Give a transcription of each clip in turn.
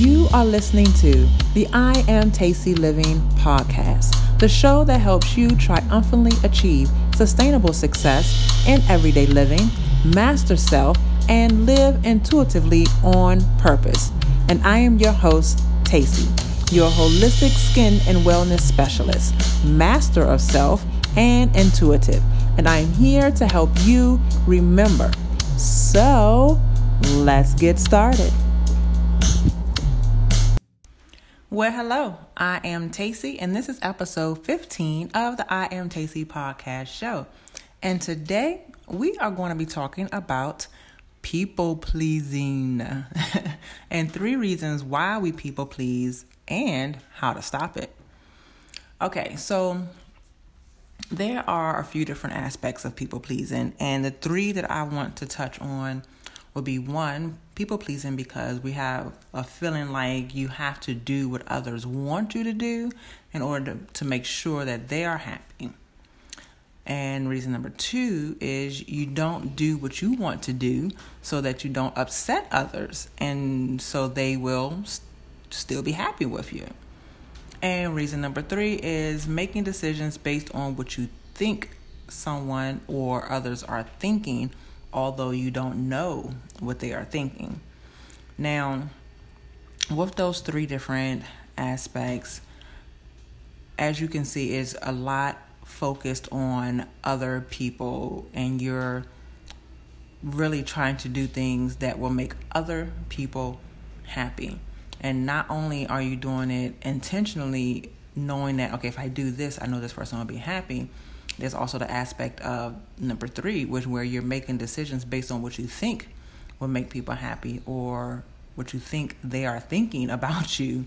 You are listening to the I Am Tacy Living podcast, the show that helps you triumphantly achieve sustainable success in everyday living, master self, and live intuitively on purpose. And I am your host, Tacy, your holistic skin and wellness specialist, master of self, and intuitive. And I am here to help you remember. So, let's get started. Well, hello, I am Tacy, and this is episode 15 of the I Am Tacy podcast show. And today we are going to be talking about people pleasing and three reasons why we people please and how to stop it. Okay, so there are a few different aspects of people pleasing, and the three that I want to touch on would be one, people pleasing because we have a feeling like you have to do what others want you to do in order to, to make sure that they are happy. And reason number two is you don't do what you want to do so that you don't upset others, and so they will st- still be happy with you. And reason number three is making decisions based on what you think someone or others are thinking although you don't know what they are thinking. Now, with those three different aspects, as you can see, is a lot focused on other people, and you're really trying to do things that will make other people happy. And not only are you doing it intentionally, knowing that, okay, if I do this, I know this person will be happy there's also the aspect of number three, which where you're making decisions based on what you think will make people happy or what you think they are thinking about you,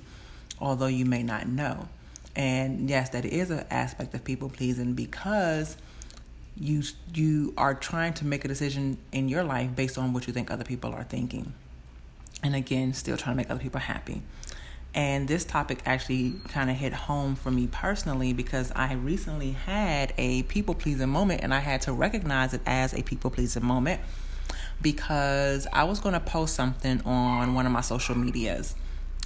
although you may not know. And yes, that is an aspect of people pleasing because you you are trying to make a decision in your life based on what you think other people are thinking. And again, still trying to make other people happy. And this topic actually kind of hit home for me personally because I recently had a people pleasing moment and I had to recognize it as a people pleasing moment because I was going to post something on one of my social medias.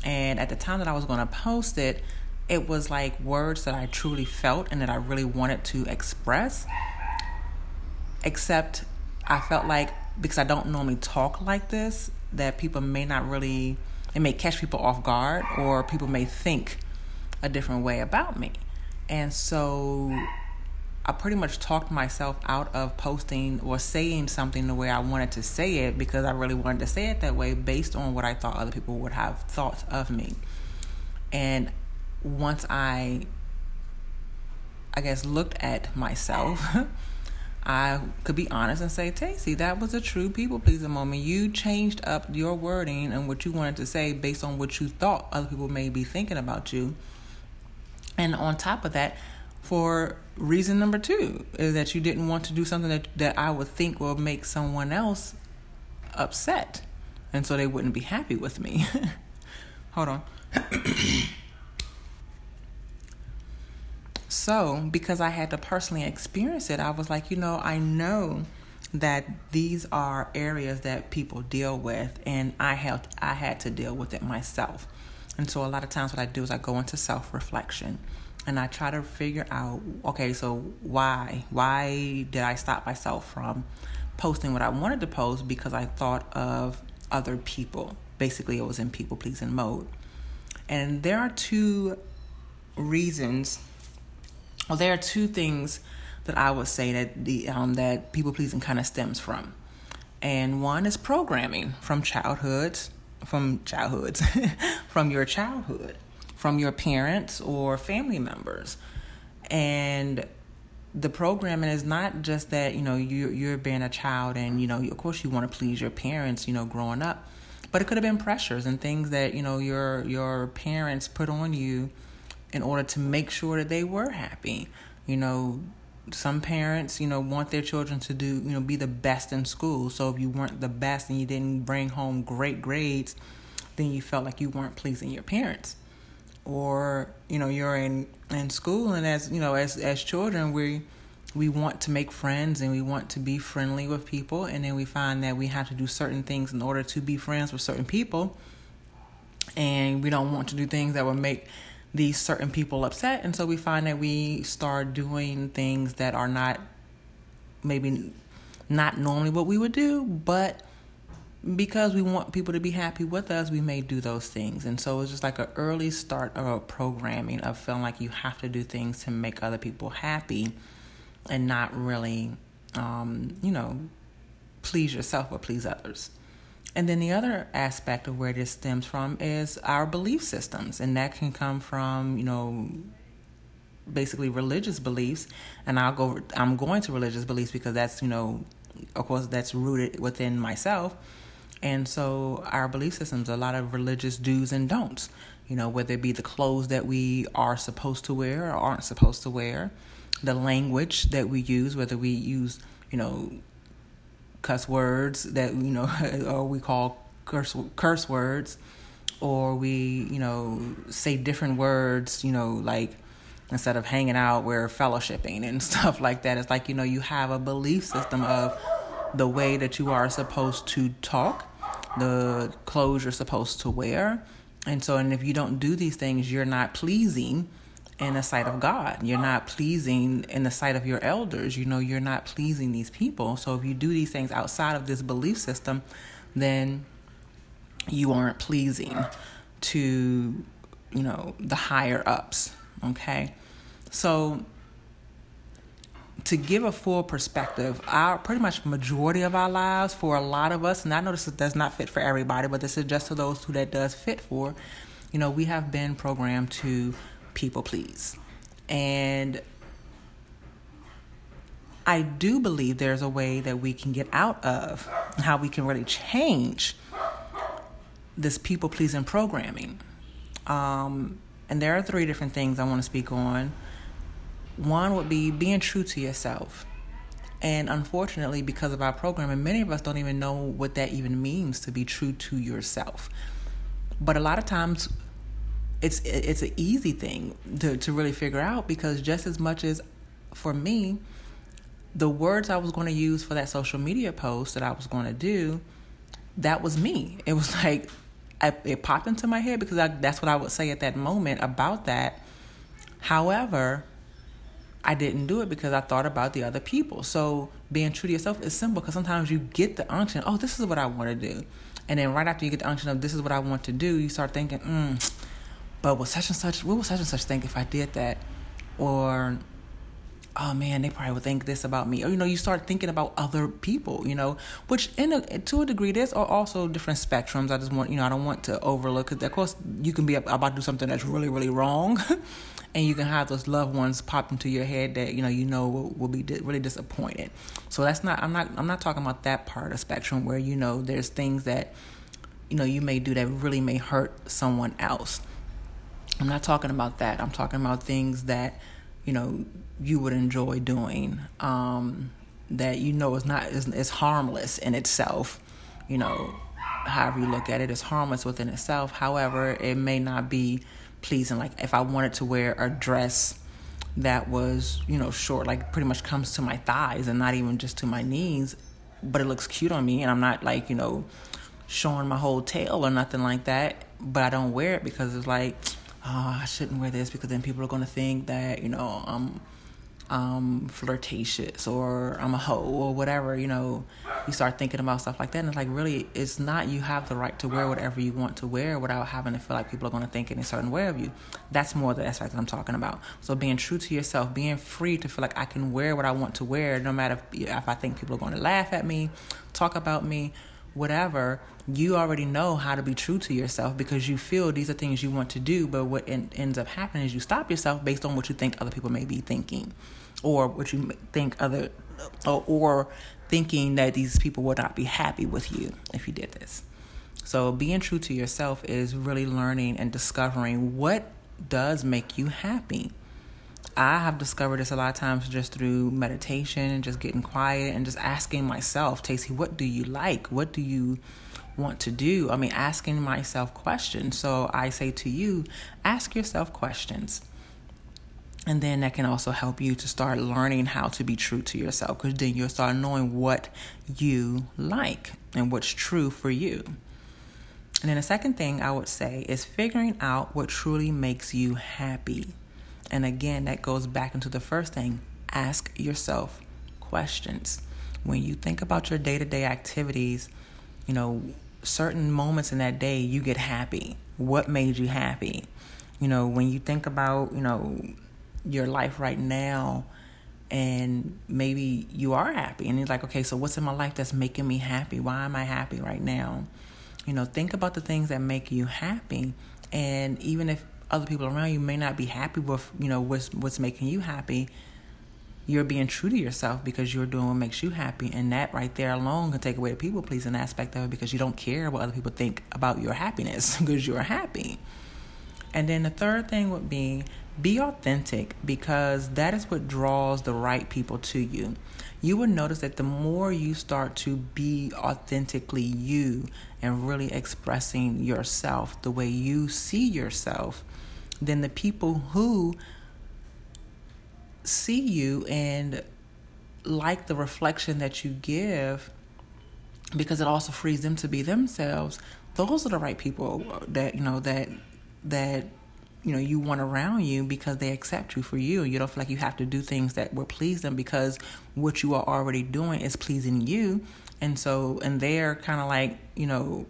And at the time that I was going to post it, it was like words that I truly felt and that I really wanted to express. Except I felt like because I don't normally talk like this, that people may not really it may catch people off guard or people may think a different way about me. And so I pretty much talked myself out of posting or saying something the way I wanted to say it because I really wanted to say it that way based on what I thought other people would have thought of me. And once I I guess looked at myself I could be honest and say, Tacy, that was a true people pleasing moment. You changed up your wording and what you wanted to say based on what you thought other people may be thinking about you. And on top of that, for reason number two, is that you didn't want to do something that, that I would think will make someone else upset. And so they wouldn't be happy with me. Hold on. So, because I had to personally experience it, I was like, you know, I know that these are areas that people deal with and I had I had to deal with it myself. And so a lot of times what I do is I go into self-reflection and I try to figure out okay, so why? Why did I stop myself from posting what I wanted to post because I thought of other people. Basically, it was in people pleasing mode. And there are two reasons well, there are two things that I would say that the um, that people pleasing kind of stems from, and one is programming from childhood, from childhoods, from your childhood, from your parents or family members, and the programming is not just that you know you you're being a child and you know of course you want to please your parents you know growing up, but it could have been pressures and things that you know your your parents put on you in order to make sure that they were happy. You know, some parents, you know, want their children to do, you know, be the best in school. So if you weren't the best and you didn't bring home great grades, then you felt like you weren't pleasing your parents. Or, you know, you're in in school and as, you know, as as children, we we want to make friends and we want to be friendly with people and then we find that we have to do certain things in order to be friends with certain people and we don't want to do things that would make these certain people upset and so we find that we start doing things that are not maybe not normally what we would do but because we want people to be happy with us we may do those things. And so it's just like an early start of a programming of feeling like you have to do things to make other people happy and not really um, you know please yourself or please others and then the other aspect of where this stems from is our belief systems, and that can come from, you know, basically religious beliefs. And I'll go, I'm going to religious beliefs because that's, you know, of course, that's rooted within myself. And so our belief systems, a lot of religious do's and don'ts, you know, whether it be the clothes that we are supposed to wear or aren't supposed to wear, the language that we use, whether we use, you know, cuss words that you know or we call curse curse words or we you know say different words you know like instead of hanging out we're fellowshipping and stuff like that. It's like you know you have a belief system of the way that you are supposed to talk the clothes you're supposed to wear. And so and if you don't do these things you're not pleasing in the sight of God. You're not pleasing in the sight of your elders. You know, you're not pleasing these people. So if you do these things outside of this belief system, then you aren't pleasing to, you know, the higher ups. Okay. So to give a full perspective, our pretty much majority of our lives for a lot of us, and I know this does not fit for everybody, but this is just to those who that does fit for, you know, we have been programmed to people please. And I do believe there's a way that we can get out of how we can really change this people pleasing programming. Um, and there are three different things I want to speak on. One would be being true to yourself. And unfortunately, because of our programming, many of us don't even know what that even means to be true to yourself. But a lot of times, it's it's an easy thing to to really figure out because just as much as for me the words I was going to use for that social media post that I was going to do that was me. It was like I, it popped into my head because I, that's what I would say at that moment about that. However I didn't do it because I thought about the other people. So being true to yourself is simple because sometimes you get the unction oh this is what I want to do. And then right after you get the unction of this is what I want to do you start thinking mm but with such and such, what would such and such think if I did that? Or, oh man, they probably would think this about me. Or, you know, you start thinking about other people, you know, which in a, to a degree, there's also different spectrums. I just want, you know, I don't want to overlook because, of course, you can be about to do something that's really, really wrong. and you can have those loved ones pop into your head that you know you know will, will be di- really disappointed so that's not i'm not i'm not talking about that part of spectrum where you know there's things that you know you may do that really may hurt someone else I'm not talking about that. I'm talking about things that, you know, you would enjoy doing. Um, that you know is not is, is harmless in itself. You know, however you look at it, it's harmless within itself. However, it may not be pleasing. Like if I wanted to wear a dress that was, you know, short, like pretty much comes to my thighs and not even just to my knees, but it looks cute on me and I'm not like, you know, showing my whole tail or nothing like that, but I don't wear it because it's like oh, I shouldn't wear this because then people are going to think that, you know, I'm um flirtatious or I'm a hoe or whatever, you know, you start thinking about stuff like that and it's like really it's not you have the right to wear whatever you want to wear without having to feel like people are gonna think any certain way of you. That's more the aspect I'm talking about. So being true to yourself, being free to feel like I can wear what I want to wear no matter if, if I think people are gonna laugh at me, talk about me, whatever, you already know how to be true to yourself because you feel these are things you want to do. But what ends up happening is you stop yourself based on what you think other people may be thinking, or what you think other, or, or thinking that these people would not be happy with you if you did this. So being true to yourself is really learning and discovering what does make you happy. I have discovered this a lot of times just through meditation and just getting quiet and just asking myself, Tacy, what do you like? What do you want to do? I mean, asking myself questions. So I say to you, ask yourself questions. And then that can also help you to start learning how to be true to yourself because then you'll start knowing what you like and what's true for you. And then the second thing I would say is figuring out what truly makes you happy. And again, that goes back into the first thing ask yourself questions. When you think about your day to day activities, you know, certain moments in that day, you get happy. What made you happy? You know, when you think about, you know, your life right now, and maybe you are happy, and you're like, okay, so what's in my life that's making me happy? Why am I happy right now? You know, think about the things that make you happy. And even if other people around you may not be happy with, you know, what's what's making you happy, you're being true to yourself because you're doing what makes you happy. And that right there alone can take away the people pleasing aspect of it because you don't care what other people think about your happiness because you're happy. And then the third thing would be be authentic because that is what draws the right people to you. You will notice that the more you start to be authentically you and really expressing yourself the way you see yourself, then the people who see you and like the reflection that you give because it also frees them to be themselves those are the right people that you know that that you know you want around you because they accept you for you. You don't feel like you have to do things that will please them because what you are already doing is pleasing you. And so and they're kind of like you know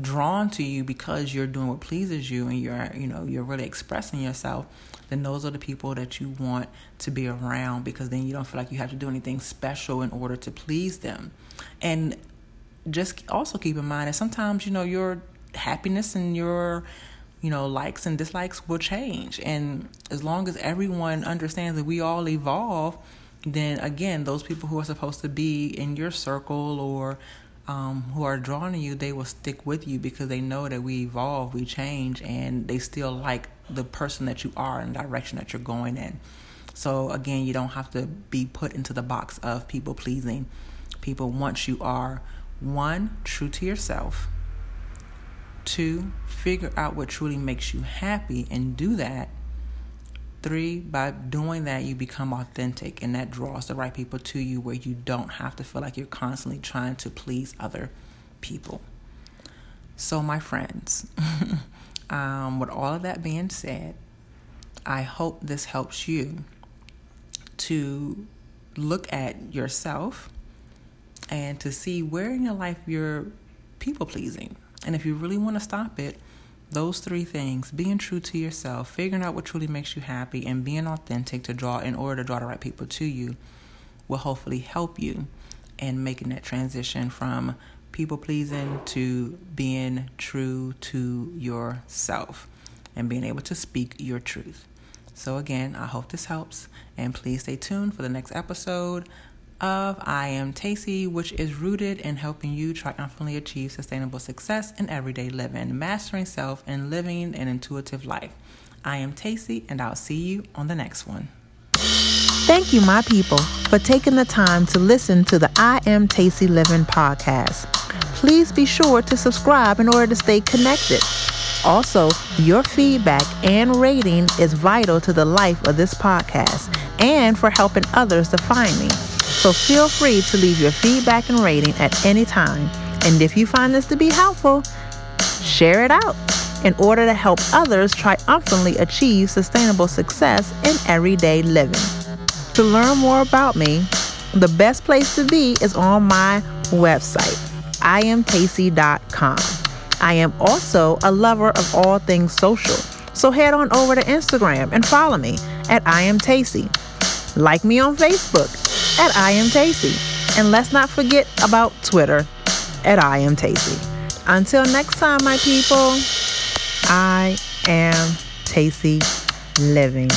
drawn to you because you're doing what pleases you and you're you know you're really expressing yourself then those are the people that you want to be around because then you don't feel like you have to do anything special in order to please them. And just also keep in mind that sometimes you know your happiness and your you know, likes and dislikes will change. And as long as everyone understands that we all evolve, then again, those people who are supposed to be in your circle or um, who are drawn to you, they will stick with you because they know that we evolve, we change, and they still like the person that you are and the direction that you're going in. So again, you don't have to be put into the box of people pleasing people once you are one, true to yourself Two, figure out what truly makes you happy and do that. Three, by doing that, you become authentic and that draws the right people to you where you don't have to feel like you're constantly trying to please other people. So, my friends, um, with all of that being said, I hope this helps you to look at yourself and to see where in your life you're people pleasing and if you really want to stop it, those three things being true to yourself, figuring out what truly makes you happy, and being authentic to draw in order to draw the right people to you will hopefully help you in making that transition from people pleasing to being true to yourself and being able to speak your truth. So, again, I hope this helps, and please stay tuned for the next episode of I Am Tacy, which is rooted in helping you triumphantly achieve sustainable success in everyday living, mastering self, and living an intuitive life. I am Tacy, and I'll see you on the next one. Thank you, my people, for taking the time to listen to the I Am Tacy Living podcast. Please be sure to subscribe in order to stay connected. Also, your feedback and rating is vital to the life of this podcast and for helping others to find me. So feel free to leave your feedback and rating at any time. And if you find this to be helpful, share it out in order to help others triumphantly achieve sustainable success in everyday living. To learn more about me, the best place to be is on my website, iamtacy.com. I am also a lover of all things social, so head on over to Instagram and follow me at I am Tacy. Like me on Facebook at I am Tacy. And let's not forget about Twitter at I am Tacy. Until next time, my people, I am Tacy Living.